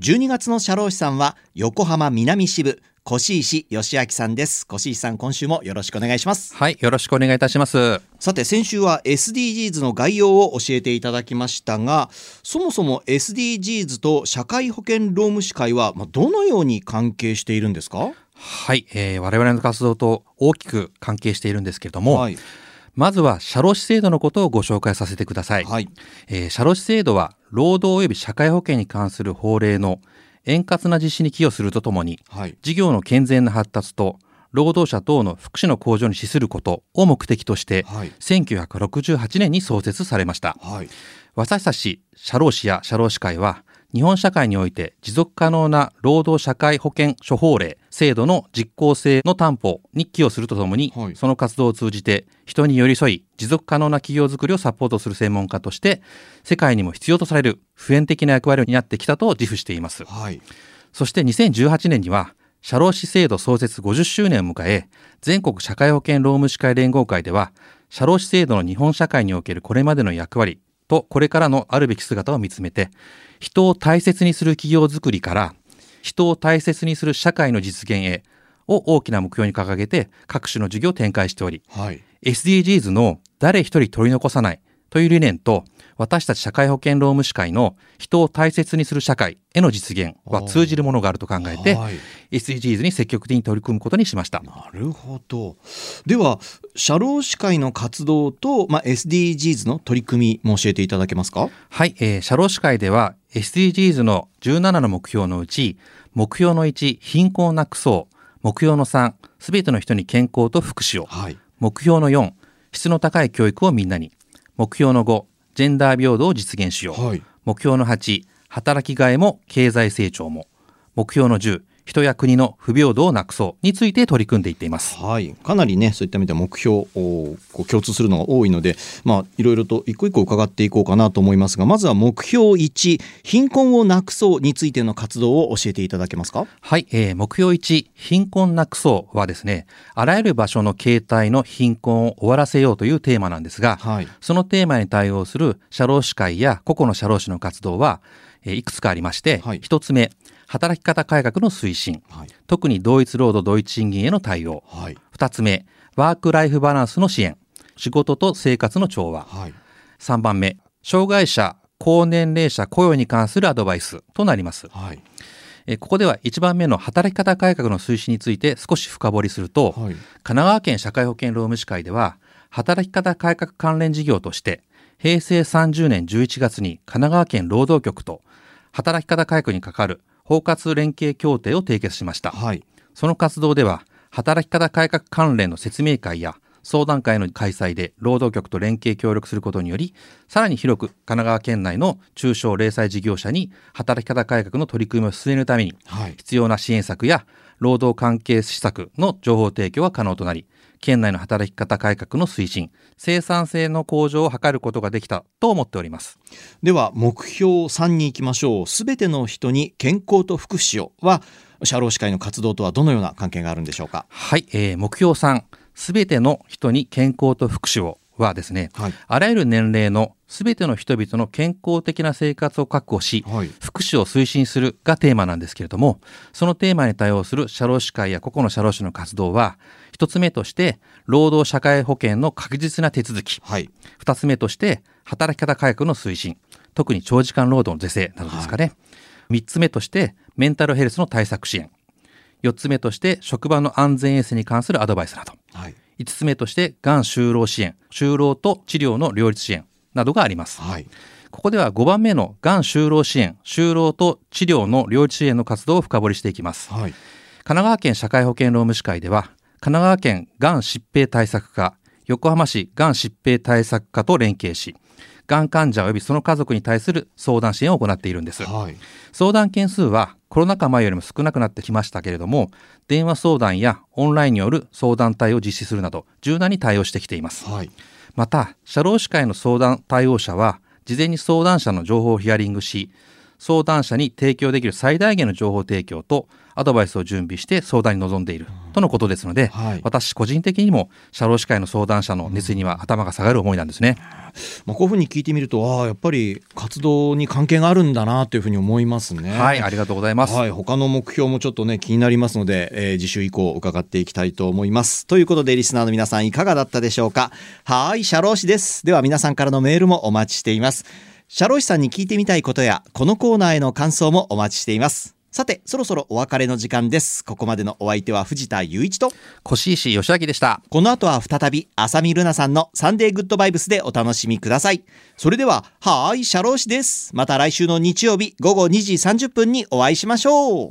12月の社労士さんは横浜南支部越石義明さんです。越石さん、今週もよろしくお願いします。はい、よろしくお願いいたします。さて先週は SDGs の概要を教えていただきましたがそもそも SDGs と社会保険労務士会はまあどのように関係しているんですか？はい、えー我々の活動と大きく関係しているんですけれども、はい、まずは社労士制度のことをご紹介させてください。はい、えー社労士制度は労働及び社会保険に関する法令の円滑な実施に寄与するとともに、はい、事業の健全な発達と労働者等の福祉の向上に資することを目的として、はい、1968年に創設されました。はい、私たち社労士や社労士会は日本社会において持続可能な労働社会保険処方令制度の実効性の担保に寄与するとともに、はい。その活動を通じて人に寄り添い持続可能な企業づくりをサポートする専門家として世界にも必要とされる普遍的な役割を担ってきたと自負しています。はい、そして2018年には社労士制度創設50周年を迎え全国社会保険労務士会連合会では社労士制度の日本社会におけるこれまでの役割とこれからのあるべき姿を見つめて人を大切にする企業づくりから人を大切にする社会の実現へを大きな目標に掲げて各種の事業を展開しておりはい、SDGs の誰一人取り残さないという理念と私たち社会保険労務士会の人を大切にする社会への実現は通じるものがあると考えてはい。SDGs に積極的に取り組むことにしました。なるほどでは社労士会の活動と、まあ、SDGs の取り組みも教えていただけますか？はい、えー社労士会では SDGs の17の目標のうち目標の1貧困をなくそう目標の3すべての人に健康と福祉を。はい、目標の4質の高い教育をみんなに目標の5ジェンダー平等を実現しよう、はい、目標の8働きがいも経済成長も。目標の10人や国の不平等をなくそうについて取り組んでいっています。はい、かなりねそういった意味では目標を共通するのが多いのでまあいろいろと一個一個伺っていこうかなと思いますがまずは目標1貧困をなくそうについての活動を教えていただけますか？はい、えー目標1貧困なくそうはですねあらゆる場所の形態の貧困を終わらせようというテーマなんですが、はい。そのテーマに対応する社労士会や個々の社労士の活動は、えーいくつかありまして、はい。一つ目働き方改革の推進。はい。特に同一労働同一賃金への対応。はい。二つ目ワークライフバランスの支援。仕事と生活の調和。はい。3番目障害者高年齢者雇用に関するアドバイスとなります。はい。えーここでは1番目の働き方改革の推進について少し深掘りすると、はい。神奈川県社会保険労務士会では働き方改革関連事業として平成30年11月に神奈川県労働局と働き方改革にかかる包括連携協定を締結しました。はい。その活動では働き方改革関連の説明会や相談会の開催で労働局と連携協力することによりさらに広く神奈川県内の中小零細事業者に働き方改革の取り組みを進めるためにはい。必要な支援策や労働関係施策の情報提供が可能となり県内の働き方改革の推進生産性の向上を図ることができたと思っております。では目標3に行きましょう。すべての人に健康と福祉をは社労士会の活動とはどのような関係があるんでしょうか？はい、えー目標3すべての人に健康と福祉をはですねはいあらゆる年齢のすべての人々の健康的な生活を確保し、はい福祉を推進するがテーマなんですけれども、そのテーマに対応する社労士会や個々の社労士の活動は、一つ目として、労働社会保険の確実な手続き。はい二つ目として、働き方改革の推進。特に長時間労働の是正などですかね。三、つ目として、メンタルヘルスの対策支援。四つ目として、職場の安全衛生に関するアドバイスなど。はい5つ目として、がん就労支援、就労と治療の両立支援などがあります。はいここでは5番目のがん就労支援、就労と治療の両立支援の活動を深掘りしていきます。はい神奈川県社会保険労務士会では、神奈川県がん疾病対策課、横浜市がん疾病対策課と連携し、がん患者及びその家族に対する相談支援を行っているんです。はい相談件数はコロナ禍前よりも少なくなってきましたけれども、電話相談やオンラインによる相談対応を実施するなど、柔軟に対応してきています。はいまた、社労士会の相談対応者は、事前に相談者の情報をヒアリングし相談者に提供できる最大限の情報提供とアドバイスを準備して相談に臨んでいるとのことですので、はい私個人的にも社労士会の相談者の熱意には頭が下がる思いなんですね。まあ、こういうふうに聞いてみるとああやっぱり活動に関係があるんだなというふうに思いますね。はい、ありがとうございます。はい、他の目標もちょっとね気になりますので、えー次週以降伺っていきたいと思います。ということでリスナーの皆さんいかがだったでしょうか？はい、社労士です。では皆さんからのメールもお待ちしています。社労士さんに聞いてみたいことやこのコーナーへの感想もお待ちしています。さて、そろそろお別れの時間です。ここまでのお相手は藤田雄一と、越石義明でした。この後は再び浅見ルナさんのサンデーグッドバイブスでお楽しみください。それでは、はーい、社労士です。また来週の日曜日午後2時30分にお会いしましょう。